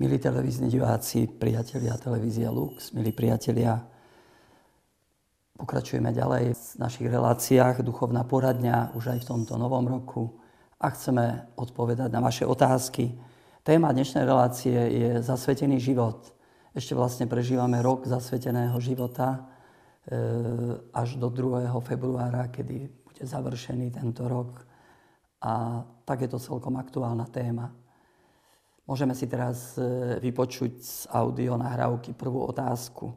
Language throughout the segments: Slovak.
Milí televízni diváci, priatelia televízia Lux, milí priatelia, pokračujeme ďalej v našich reláciách Duchovná poradňa už aj v tomto novom roku a chceme odpovedať na vaše otázky. Téma dnešnej relácie je zasvetený život. Ešte vlastne prežívame rok zasveteného života e, až do 2. februára, kedy bude završený tento rok. A tak je to celkom aktuálna téma. Môžeme si teraz e, vypočuť z audio nahrávky prvú otázku.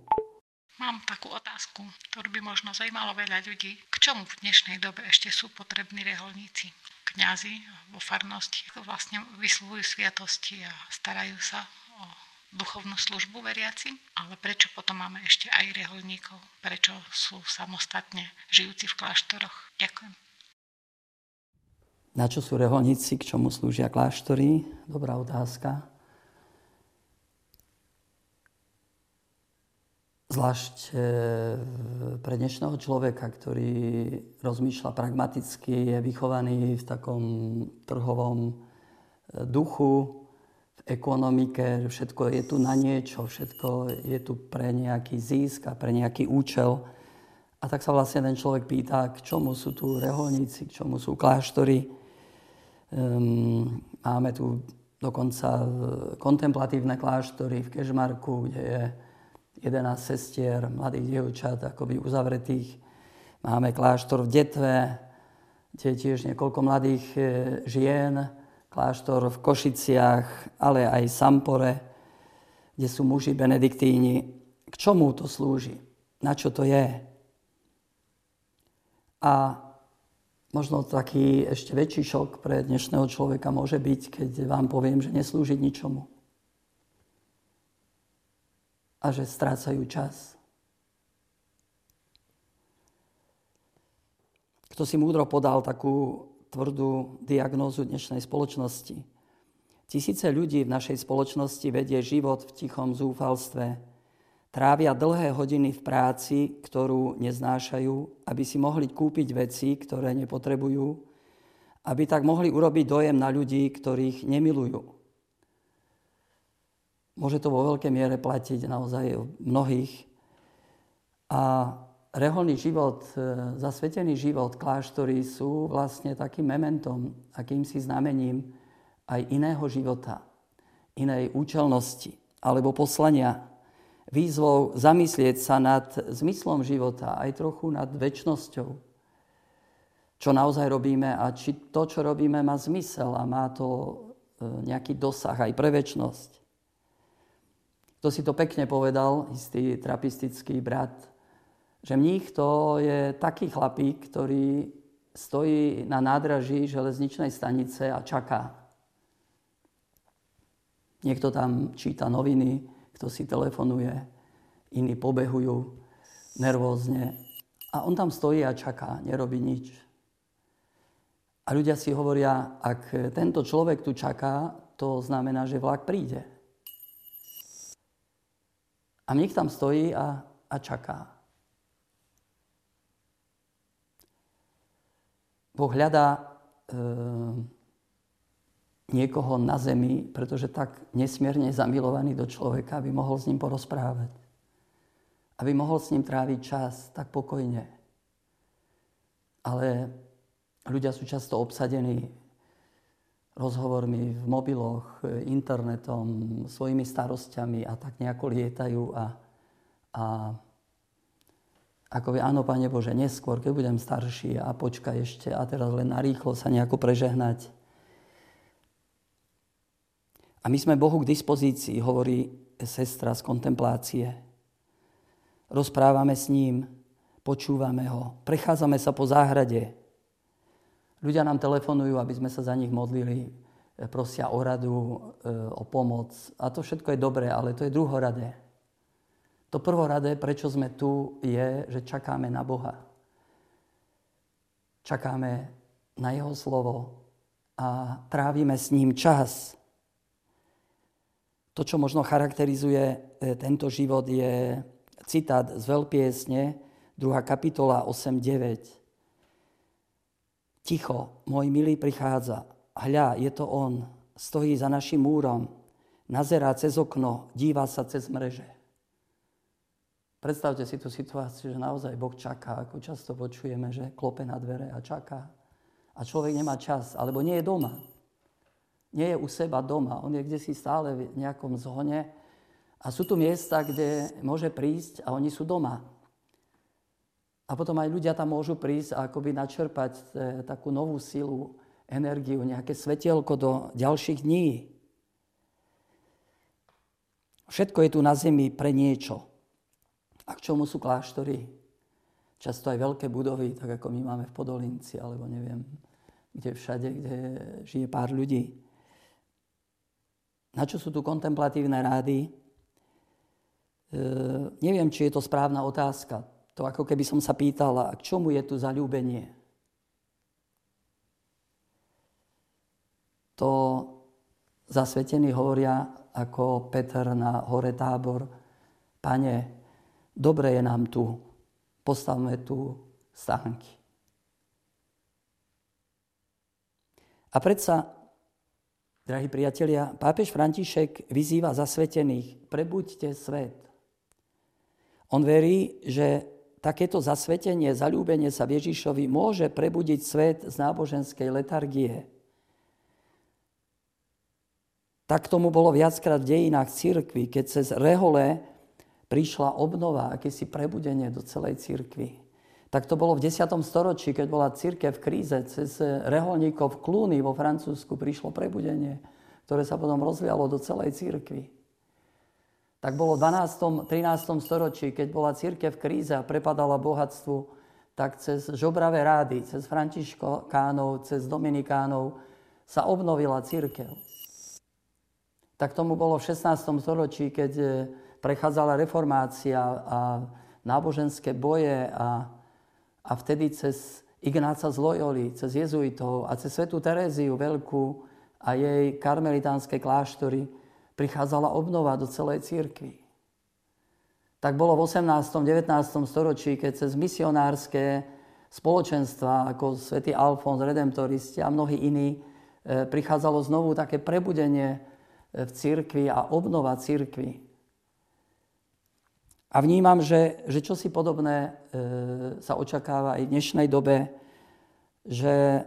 Mám takú otázku, ktorú by možno zajímalo veľa ľudí. K čomu v dnešnej dobe ešte sú potrební reholníci? Kňazi vo farnosti vlastne vysluhujú sviatosti a starajú sa o duchovnú službu veriacim, ale prečo potom máme ešte aj reholníkov? Prečo sú samostatne žijúci v kláštoroch? Ďakujem. Na čo sú reholníci, k čomu slúžia kláštory? Dobrá otázka. Zvlášť e, pre dnešného človeka, ktorý rozmýšľa pragmaticky, je vychovaný v takom trhovom e, duchu, v ekonomike, všetko je tu na niečo, všetko je tu pre nejaký zisk a pre nejaký účel. A tak sa vlastne ten človek pýta, k čomu sú tu reholníci, k čomu sú kláštory. Um, máme tu dokonca kontemplatívne kláštory v Kežmarku, kde je 11 sestier, mladých dievčat, akoby uzavretých. Máme kláštor v Detve, kde je tiež niekoľko mladých e, žien, kláštor v Košiciach, ale aj Sampore, kde sú muži benediktíni. K čomu to slúži? Na čo to je? A Možno taký ešte väčší šok pre dnešného človeka môže byť, keď vám poviem, že neslúži ničomu. A že strácajú čas. Kto si múdro podal takú tvrdú diagnózu dnešnej spoločnosti. Tisíce ľudí v našej spoločnosti vedie život v tichom zúfalstve, Trávia dlhé hodiny v práci, ktorú neznášajú, aby si mohli kúpiť veci, ktoré nepotrebujú, aby tak mohli urobiť dojem na ľudí, ktorých nemilujú. Môže to vo veľkej miere platiť naozaj mnohých. A reholný život, e, zasvetený život kláštory sú vlastne takým mementom, akýmsi znamením aj iného života, inej účelnosti alebo poslania výzvou zamyslieť sa nad zmyslom života, aj trochu nad väčšnosťou. Čo naozaj robíme a či to, čo robíme, má zmysel a má to e, nejaký dosah aj pre väčšnosť. To si to pekne povedal, istý trapistický brat, že mních to je taký chlapík, ktorý stojí na nádraží železničnej stanice a čaká. Niekto tam číta noviny, kto si telefonuje, iní pobehujú nervózne. A on tam stojí a čaká, nerobí nič. A ľudia si hovoria, ak tento človek tu čaká, to znamená, že vlak príde. A mních tam stojí a, a čaká. Boh hľadá e, niekoho na zemi, pretože tak nesmierne zamilovaný do človeka, aby mohol s ním porozprávať. Aby mohol s ním tráviť čas tak pokojne. Ale ľudia sú často obsadení rozhovormi v mobiloch, internetom, svojimi starostiami a tak nejako lietajú a, a ako vie, áno, Pane Bože, neskôr, keď budem starší a počkaj ešte a teraz len narýchlo sa nejako prežehnať. A my sme Bohu k dispozícii, hovorí sestra z kontemplácie. Rozprávame s ním, počúvame ho, prechádzame sa po záhrade. Ľudia nám telefonujú, aby sme sa za nich modlili, prosia o radu, e, o pomoc. A to všetko je dobré, ale to je druhoradé. To prvoradé, prečo sme tu, je, že čakáme na Boha. Čakáme na Jeho slovo a trávime s ním čas. To, čo možno charakterizuje e, tento život, je citát z veľpiesne, 2. kapitola 8.9. Ticho, môj milý prichádza. Hľa, je to on. Stojí za našim múrom. nazerá cez okno, díva sa cez mreže. Predstavte si tú situáciu, že naozaj Boh čaká, ako často počujeme, že klope na dvere a čaká. A človek nemá čas, alebo nie je doma. Nie je u seba doma, on je kde si stále v nejakom zhone. A sú tu miesta, kde môže prísť a oni sú doma. A potom aj ľudia tam môžu prísť a akoby načerpať e, takú novú silu, energiu, nejaké svetielko do ďalších dní. Všetko je tu na zemi pre niečo. A k čomu sú kláštory? Často aj veľké budovy, tak ako my máme v Podolinci, alebo neviem, kde všade, kde žije pár ľudí. Na čo sú tu kontemplatívne rády? E, neviem, či je to správna otázka. To ako keby som sa pýtala, k čomu je tu zalúbenie? To zasvetení hovoria ako Peter na hore tábor, pane, dobre je nám tu, postavme tu stánky. A predsa, drahí priatelia, pápež František vyzýva zasvetených, prebuďte svet. On verí, že takéto zasvetenie, zalúbenie sa Ježišovi môže prebudiť svet z náboženskej letargie. Tak tomu bolo viackrát v dejinách cirkvi, keď cez rehole prišla obnova, akési prebudenie do celej církvy. Tak to bolo v 10. storočí, keď bola církev v kríze, cez reholníkov v Klúny vo Francúzsku prišlo prebudenie, ktoré sa potom rozvialo do celej církvy. Tak bolo v 12. 13. storočí, keď bola církev v kríze a prepadala bohatstvu, tak cez žobravé rády, cez františkánov, cez dominikánov sa obnovila církev. Tak tomu bolo v 16. storočí, keď prechádzala reformácia a náboženské boje a, a vtedy cez Ignáca z Loyoli, cez jezuitov a cez svetú Teréziu Veľkú a jej karmelitánske kláštory prichádzala obnova do celej církvy. Tak bolo v 18. 19. storočí, keď cez misionárske spoločenstva ako svätý Alfons, Redemptoristi a mnohí iní e, prichádzalo znovu také prebudenie v církvi a obnova církvy. A vnímam, že, že čosi podobné e, sa očakáva aj v dnešnej dobe, že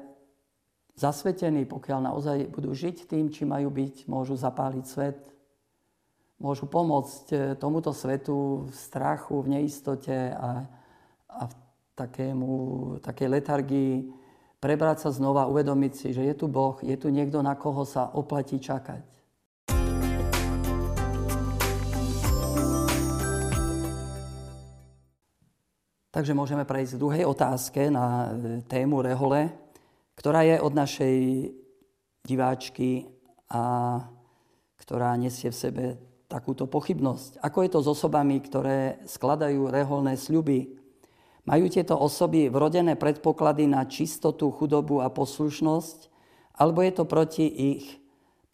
zasvetení, pokiaľ naozaj budú žiť tým, či majú byť, môžu zapáliť svet, môžu pomôcť e, tomuto svetu v strachu, v neistote a, a v takému, takej letargii prebrať sa znova, uvedomiť si, že je tu Boh, je tu niekto, na koho sa oplatí čakať. Takže môžeme prejsť k druhej otázke na e, tému rehole, ktorá je od našej diváčky a ktorá nesie v sebe takúto pochybnosť. Ako je to s osobami, ktoré skladajú reholné sľuby? Majú tieto osoby vrodené predpoklady na čistotu, chudobu a poslušnosť, alebo je to proti ich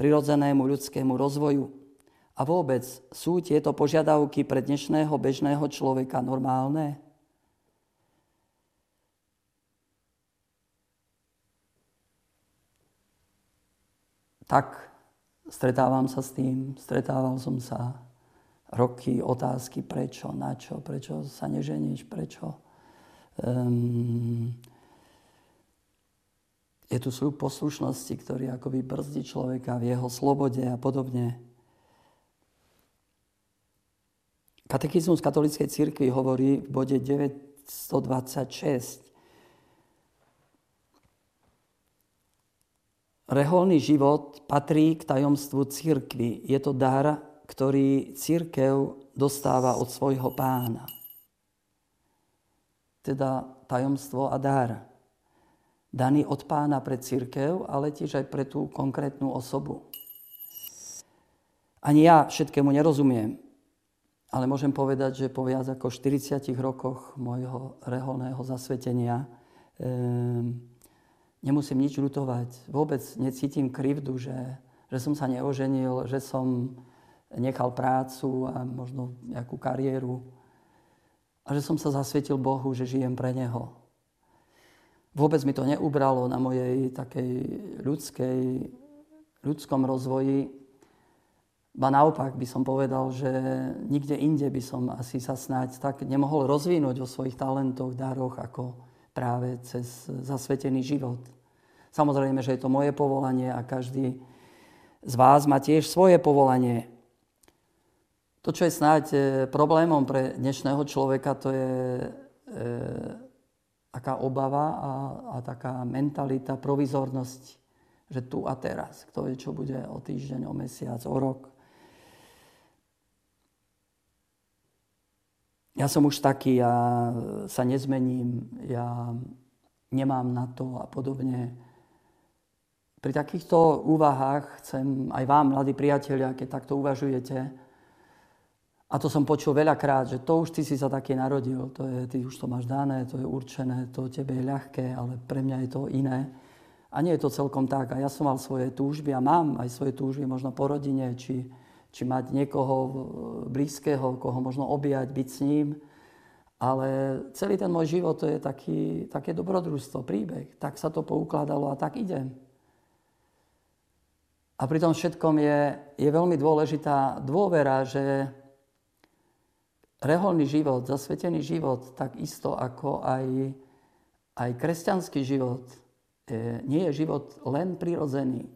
prirodzenému ľudskému rozvoju? A vôbec sú tieto požiadavky pre dnešného bežného človeka normálne? Tak stretávam sa s tým, stretával som sa roky, otázky, prečo, na čo, prečo sa neženíš, prečo. Um, je tu sú poslušnosti, ktorý akoby brzdí človeka v jeho slobode a podobne. Katechizmus katolíckej cirkvi hovorí v bode 926, Reholný život patrí k tajomstvu církvy. Je to dar, ktorý církev dostáva od svojho pána. Teda tajomstvo a dar. Daný od pána pre církev, ale tiež aj pre tú konkrétnu osobu. Ani ja všetkému nerozumiem, ale môžem povedať, že po viac ako 40 rokoch môjho reholného zasvetenia um, nemusím nič ľutovať. Vôbec necítim krivdu, že, že som sa neoženil, že som nechal prácu a možno nejakú kariéru a že som sa zasvietil Bohu, že žijem pre Neho. Vôbec mi to neubralo na mojej takej ľudskej, ľudskom rozvoji Ba naopak by som povedal, že nikde inde by som asi sa snáď tak nemohol rozvinúť o svojich talentoch, daroch, ako práve cez zasvetený život. Samozrejme, že je to moje povolanie a každý z vás má tiež svoje povolanie. To, čo je snáď e, problémom pre dnešného človeka, to je e, taká obava a, a taká mentalita provizornosti, že tu a teraz, kto vie, čo bude o týždeň, o mesiac, o rok. Ja som už taký, ja sa nezmením, ja nemám na to a podobne. Pri takýchto úvahách chcem aj vám, mladí priatelia, keď takto uvažujete, a to som počul veľakrát, že to už ty si sa taký narodil, to je, ty už to máš dané, to je určené, to tebe je ľahké, ale pre mňa je to iné. A nie je to celkom tak. A ja som mal svoje túžby a mám aj svoje túžby, možno po rodine, či, či mať niekoho blízkeho, koho možno objať, byť s ním. Ale celý ten môj život to je taký, také dobrodružstvo, príbeh. Tak sa to poukladalo a tak idem. A pri tom všetkom je, je veľmi dôležitá dôvera, že reholný život, zasvetený život, tak isto ako aj, aj kresťanský život, nie je život len prirodzený.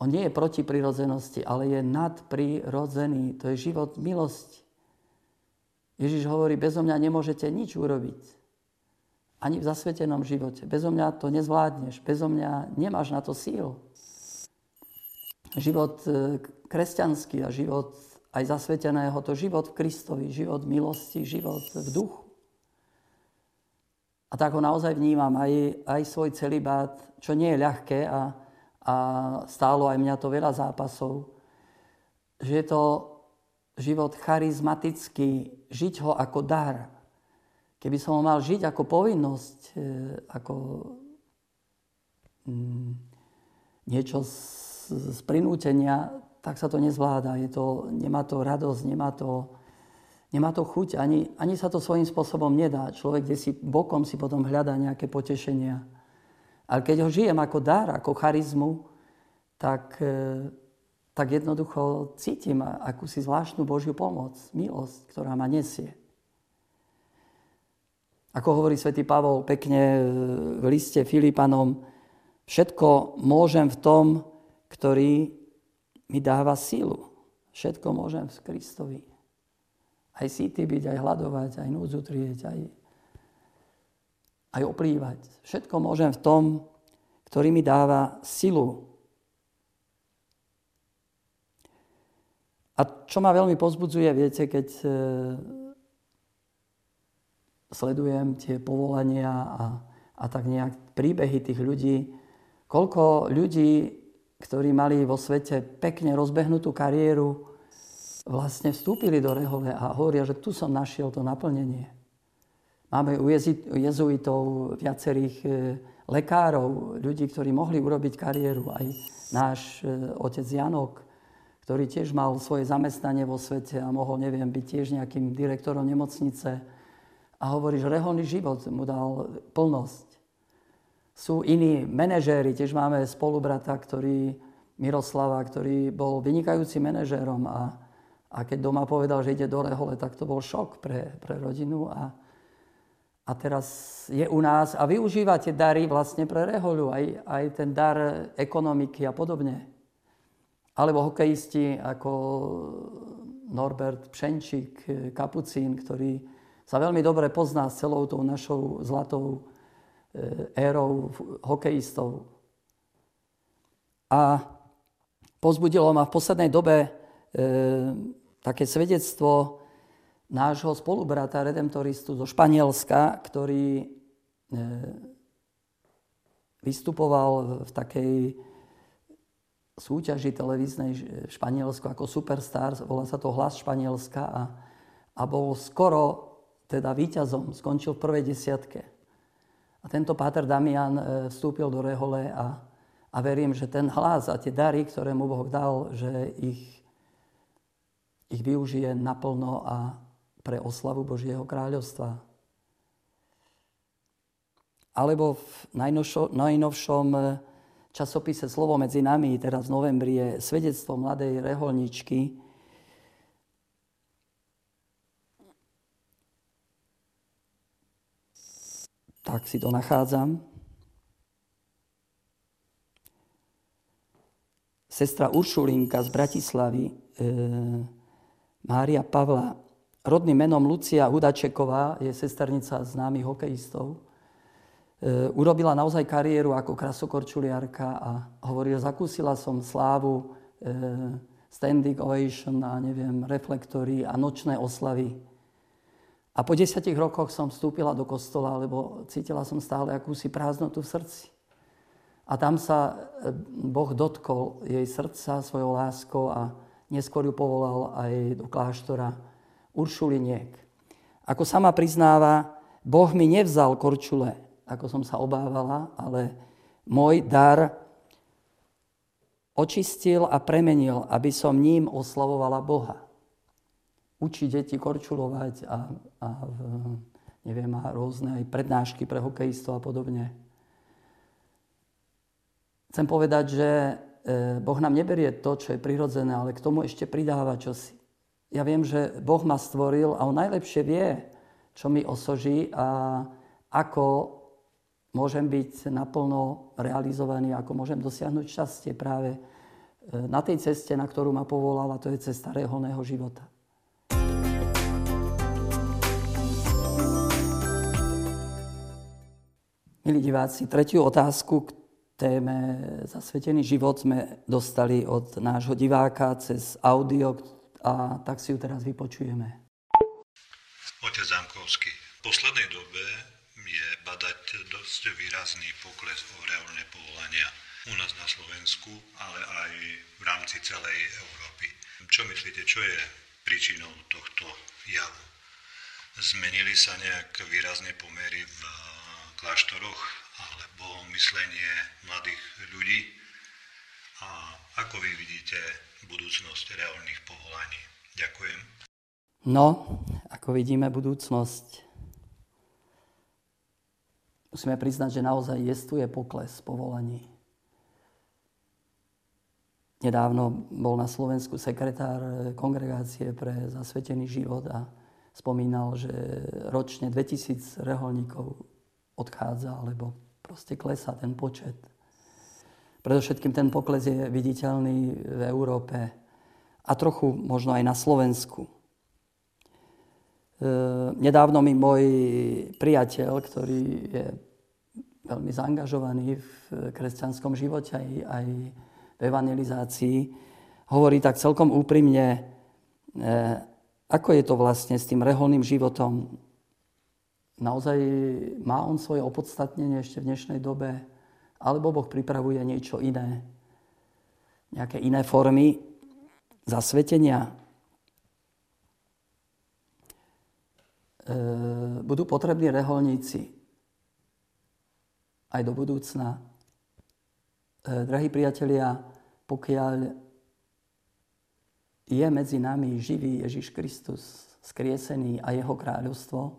On nie je proti prirodzenosti, ale je nadprirodzený. To je život milosti. Ježiš hovorí, bezo mňa nemôžete nič urobiť. Ani v zasvetenom živote. Bezo mňa to nezvládneš. Bezo mňa nemáš na to síl. Život e, kresťanský a život aj zasveteného, to život v Kristovi, život milosti, život v duchu. A tak ho naozaj vnímam, aj, aj svoj celibát, čo nie je ľahké a, a stálo aj mňa to veľa zápasov, že je to život charizmatický, žiť ho ako dar. Keby som ho mal žiť ako povinnosť, e, ako mm, niečo z, prinútenia, tak sa to nezvláda. Je to, nemá to radosť, nemá to, nemá to chuť, ani, ani sa to svojím spôsobom nedá. Človek, kde si bokom si potom hľadá nejaké potešenia. Ale keď ho žijem ako dar, ako charizmu, tak, e, tak jednoducho cítim akúsi zvláštnu Božiu pomoc, milosť, ktorá ma nesie. Ako hovorí svätý Pavol pekne v liste Filipanom, všetko môžem v tom, ktorý mi dáva silu. Všetko môžem v Kristovi. Aj síty byť, aj hľadovať, aj núdzu trieť, aj, aj oplývať. Všetko môžem v tom, ktorý mi dáva silu. A čo ma veľmi pozbudzuje, viete, keď e, sledujem tie povolania a, a tak nejak príbehy tých ľudí, koľko ľudí ktorí mali vo svete pekne rozbehnutú kariéru, vlastne vstúpili do rehole a hovoria, že tu som našiel to naplnenie. Máme u jezuitov viacerých e, lekárov, ľudí, ktorí mohli urobiť kariéru. Aj náš e, otec Janok, ktorý tiež mal svoje zamestnanie vo svete a mohol, neviem, byť tiež nejakým direktorom nemocnice. A hovorí, že reholný život mu dal plnosť sú iní manažéri, tiež máme spolubrata, ktorý, Miroslava, ktorý bol vynikajúcim manažérom a, a keď doma povedal, že ide do rehole, tak to bol šok pre, pre rodinu a, a teraz je u nás a využíva tie dary vlastne pre rehoľu, aj, aj ten dar ekonomiky a podobne. Alebo hokejisti ako Norbert Pšenčík, Kapucín, ktorý sa veľmi dobre pozná s celou tou našou zlatou E, érou hokejistov. A pozbudilo ma v poslednej dobe e, také svedectvo nášho spolubrata, redemptoristu zo Španielska, ktorý e, vystupoval v takej súťaži televíznej v Španielsku ako superstar, volá sa to Hlas Španielska a, a bol skoro teda víťazom, skončil v prvej desiatke. A tento páter Damian e, vstúpil do rehole a, a verím, že ten hlas a tie dary, ktoré mu Boh dal, že ich, ich využije naplno a pre oslavu Božieho kráľovstva. Alebo v najnovšom, najnovšom e, časopise Slovo medzi nami, teraz v novembri, je svedectvo mladej reholničky, tak si to nachádzam. Sestra Uršulinka z Bratislavy, e, Mária Pavla, rodným menom Lucia Hudačeková, je sesternica známych hokejistov, e, urobila naozaj kariéru ako krasokorčuliarka a hovorí, že zakúsila som slávu, e, standing ovation a neviem, reflektory a nočné oslavy a po desiatich rokoch som vstúpila do kostola, lebo cítila som stále akúsi prázdnotu v srdci. A tam sa e, Boh dotkol jej srdca svojou láskou a neskôr ju povolal aj do kláštora Uršuliniek. Ako sama priznáva, Boh mi nevzal korčule, ako som sa obávala, ale môj dar očistil a premenil, aby som ním oslavovala Boha učí deti korčulovať a, a v, neviem, má rôzne aj prednášky pre hokejistov a podobne. Chcem povedať, že e, Boh nám neberie to, čo je prirodzené, ale k tomu ešte pridáva čosi. Ja viem, že Boh ma stvoril a On najlepšie vie, čo mi osoží a ako môžem byť naplno realizovaný, ako môžem dosiahnuť šťastie práve e, na tej ceste, na ktorú ma povolala, to je cesta reholného života. Milí diváci, tretiu otázku k téme Zasvetený život sme dostali od nášho diváka cez audio a tak si ju teraz vypočujeme. Otec Zamkovský, v poslednej dobe je badať dosť výrazný pokles reálne povolania u nás na Slovensku, ale aj v rámci celej Európy. Čo myslíte, čo je príčinou tohto javu? Zmenili sa nejak výrazne pomery v kláštoroch alebo myslenie mladých ľudí a ako vy vidíte budúcnosť reálnych povolaní. Ďakujem. No, ako vidíme budúcnosť, musíme priznať, že naozaj jestuje pokles povolaní. Nedávno bol na Slovensku sekretár kongregácie pre zasvetený život a spomínal, že ročne 2000 reholníkov odchádza, alebo proste klesá ten počet. Predovšetkým ten pokles je viditeľný v Európe a trochu možno aj na Slovensku. E, nedávno mi môj priateľ, ktorý je veľmi zaangažovaný v kresťanskom živote aj, aj v evangelizácii, hovorí tak celkom úprimne, e, ako je to vlastne s tým reholným životom naozaj má on svoje opodstatnenie ešte v dnešnej dobe, alebo Boh pripravuje niečo iné, nejaké iné formy zasvetenia. E, budú potrební reholníci aj do budúcna. E, drahí priatelia, pokiaľ je medzi nami živý Ježiš Kristus, skriesený a jeho kráľovstvo,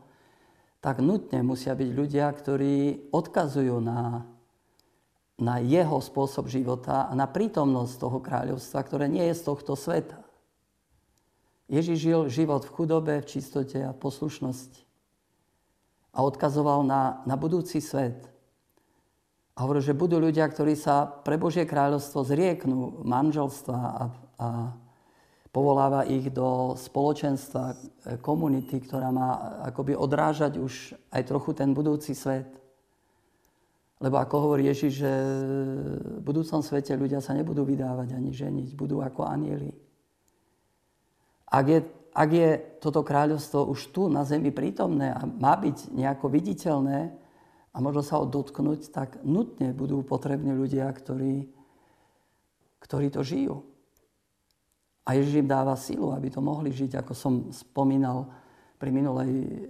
tak nutne musia byť ľudia, ktorí odkazujú na, na jeho spôsob života a na prítomnosť toho kráľovstva, ktoré nie je z tohto sveta. Ježiš žil život v chudobe, v čistote a poslušnosti. A odkazoval na, na budúci svet. A hovoril, že budú ľudia, ktorí sa pre Božie kráľovstvo zrieknú manželstva a, a povoláva ich do spoločenstva, komunity, ktorá má akoby odrážať už aj trochu ten budúci svet. Lebo ako hovorí Ježiš, že v budúcom svete ľudia sa nebudú vydávať ani ženiť, budú ako anieli. Ak je, ak je toto kráľovstvo už tu na zemi prítomné a má byť nejako viditeľné a možno sa ho dotknúť, tak nutne budú potrební ľudia, ktorí, ktorí to žijú. A Ježiš im dáva silu, aby to mohli žiť, ako som spomínal pri minulej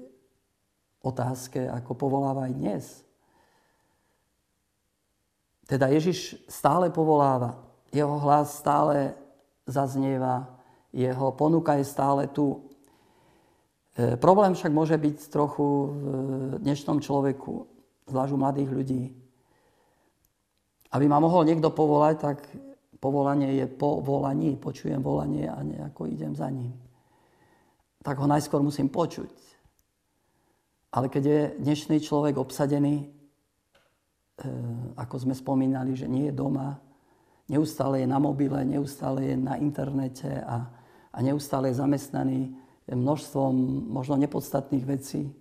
otázke, ako povoláva aj dnes. Teda Ježiš stále povoláva, jeho hlas stále zaznieva, jeho ponuka je stále tu. E, problém však môže byť trochu v dnešnom človeku, zvlášť u mladých ľudí. aby ma mohol niekto povolať, tak povolanie je po volaní, počujem volanie a nejako idem za ním. Tak ho najskôr musím počuť. Ale keď je dnešný človek obsadený, ako sme spomínali, že nie je doma, neustále je na mobile, neustále je na internete a, a neustále je zamestnaný množstvom možno nepodstatných vecí,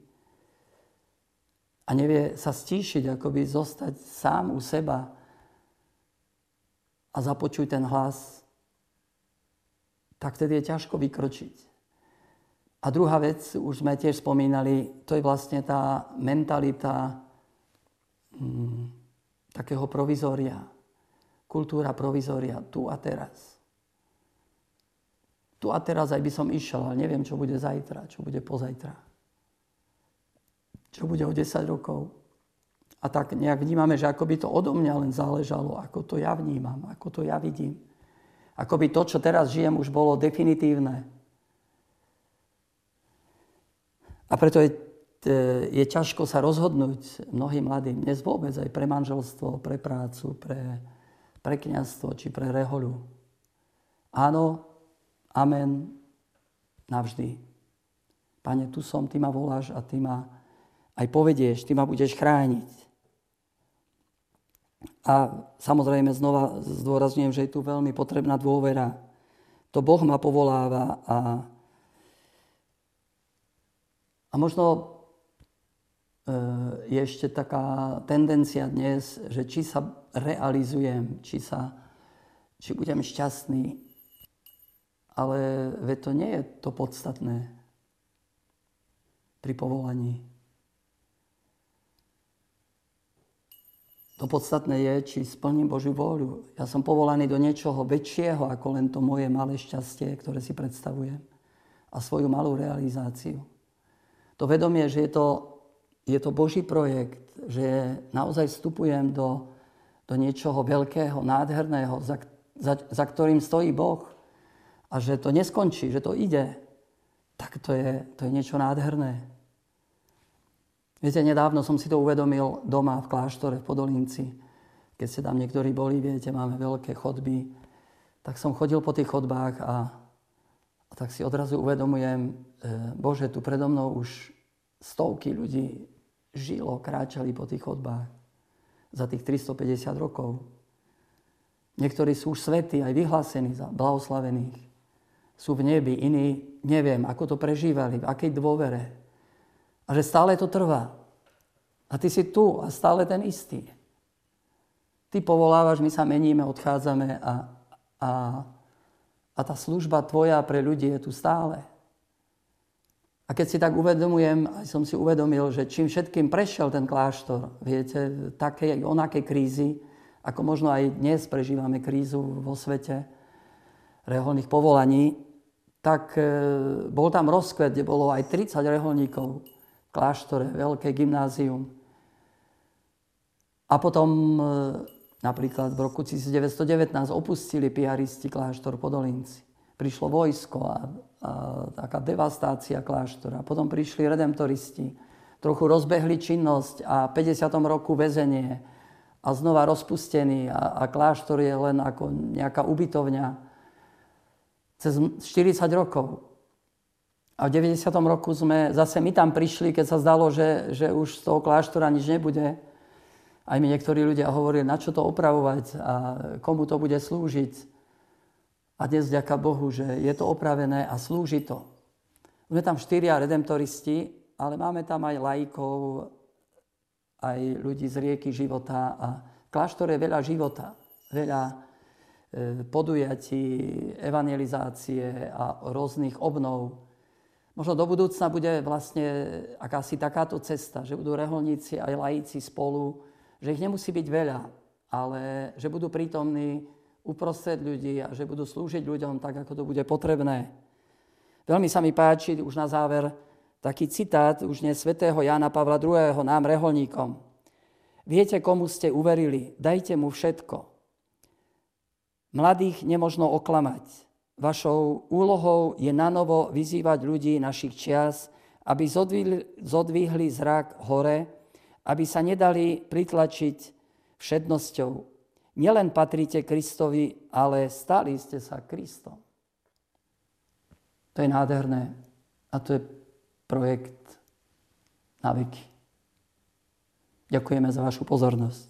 a nevie sa stíšiť, akoby zostať sám u seba a započuť ten hlas, tak vtedy je ťažko vykročiť. A druhá vec, už sme tiež spomínali, to je vlastne tá mentalita hm, takého provizória. Kultúra provizória, tu a teraz. Tu a teraz aj by som išiel, ale neviem, čo bude zajtra, čo bude pozajtra čo bude o 10 rokov. A tak nejak vnímame, že ako by to odo mňa len záležalo, ako to ja vnímam, ako to ja vidím. Ako by to, čo teraz žijem, už bolo definitívne. A preto je, je ťažko sa rozhodnúť mnohým mladým, dnes vôbec aj pre manželstvo, pre prácu, pre, pre kniazstvo či pre rehoľu. Áno, amen, navždy. Pane, tu som, Ty ma voláš a Ty ma aj povedieš, ty ma budeš chrániť. A samozrejme znova zdôrazňujem, že je tu veľmi potrebná dôvera. To Boh ma povoláva a, a možno e, je ešte taká tendencia dnes, že či sa realizujem, či, sa, či budem šťastný, ale ve to nie je to podstatné pri povolaní. To podstatné je, či splním Božiu vôľu. Ja som povolaný do niečoho väčšieho, ako len to moje malé šťastie, ktoré si predstavujem. A svoju malú realizáciu. To vedomie, že je to, je to Boží projekt, že naozaj vstupujem do, do niečoho veľkého, nádherného, za, za, za ktorým stojí Boh a že to neskončí, že to ide, tak to je, to je niečo nádherné. Viete, nedávno som si to uvedomil doma v kláštore v Podolinci. Keď ste tam niektorí boli, viete, máme veľké chodby. Tak som chodil po tých chodbách a, a tak si odrazu uvedomujem, e, Bože, tu predo mnou už stovky ľudí žilo, kráčali po tých chodbách za tých 350 rokov. Niektorí sú už svätí, aj vyhlásení za blahoslavených. Sú v nebi, iní neviem, ako to prežívali, v akej dôvere, a že stále to trvá. A ty si tu a stále ten istý. Ty povolávaš, my sa meníme, odchádzame a, a, a tá služba tvoja pre ľudí je tu stále. A keď si tak uvedomujem, aj som si uvedomil, že čím všetkým prešiel ten kláštor, viete, také onaké krízy, ako možno aj dnes prežívame krízu vo svete reholných povolaní, tak e, bol tam rozkvet, kde bolo aj 30 reholníkov kláštore, veľké gymnázium. A potom e, napríklad v roku 1919 opustili piaristi kláštor Podolinci. Prišlo vojsko a taká devastácia kláštora. Potom prišli redemptoristi, trochu rozbehli činnosť a v 50. roku väzenie a znova rozpustený a, a kláštor je len ako nejaká ubytovňa cez 40 rokov. A v 90. roku sme zase my tam prišli, keď sa zdalo, že, že už z toho kláštora nič nebude. Aj mi niektorí ľudia hovorili, na čo to opravovať a komu to bude slúžiť. A dnes vďaka Bohu, že je to opravené a slúži to. Sme tam štyria redemptoristi, ale máme tam aj lajkov, aj ľudí z rieky života. A v kláštore veľa života, veľa e, podujatí, evangelizácie a rôznych obnov. Možno do budúcna bude vlastne akási takáto cesta, že budú reholníci aj laici spolu, že ich nemusí byť veľa, ale že budú prítomní uprostred ľudí a že budú slúžiť ľuďom tak, ako to bude potrebné. Veľmi sa mi páči už na záver taký citát už dnes svätého Jána Pavla II. nám reholníkom. Viete, komu ste uverili, dajte mu všetko. Mladých nemožno oklamať. Vašou úlohou je nanovo vyzývať ľudí našich čias, aby zodvihli, zodvihli zrak hore, aby sa nedali pritlačiť všednosťou. Nielen patríte Kristovi, ale stali ste sa Kristom. To je nádherné. A to je projekt na veky. Ďakujeme za vašu pozornosť.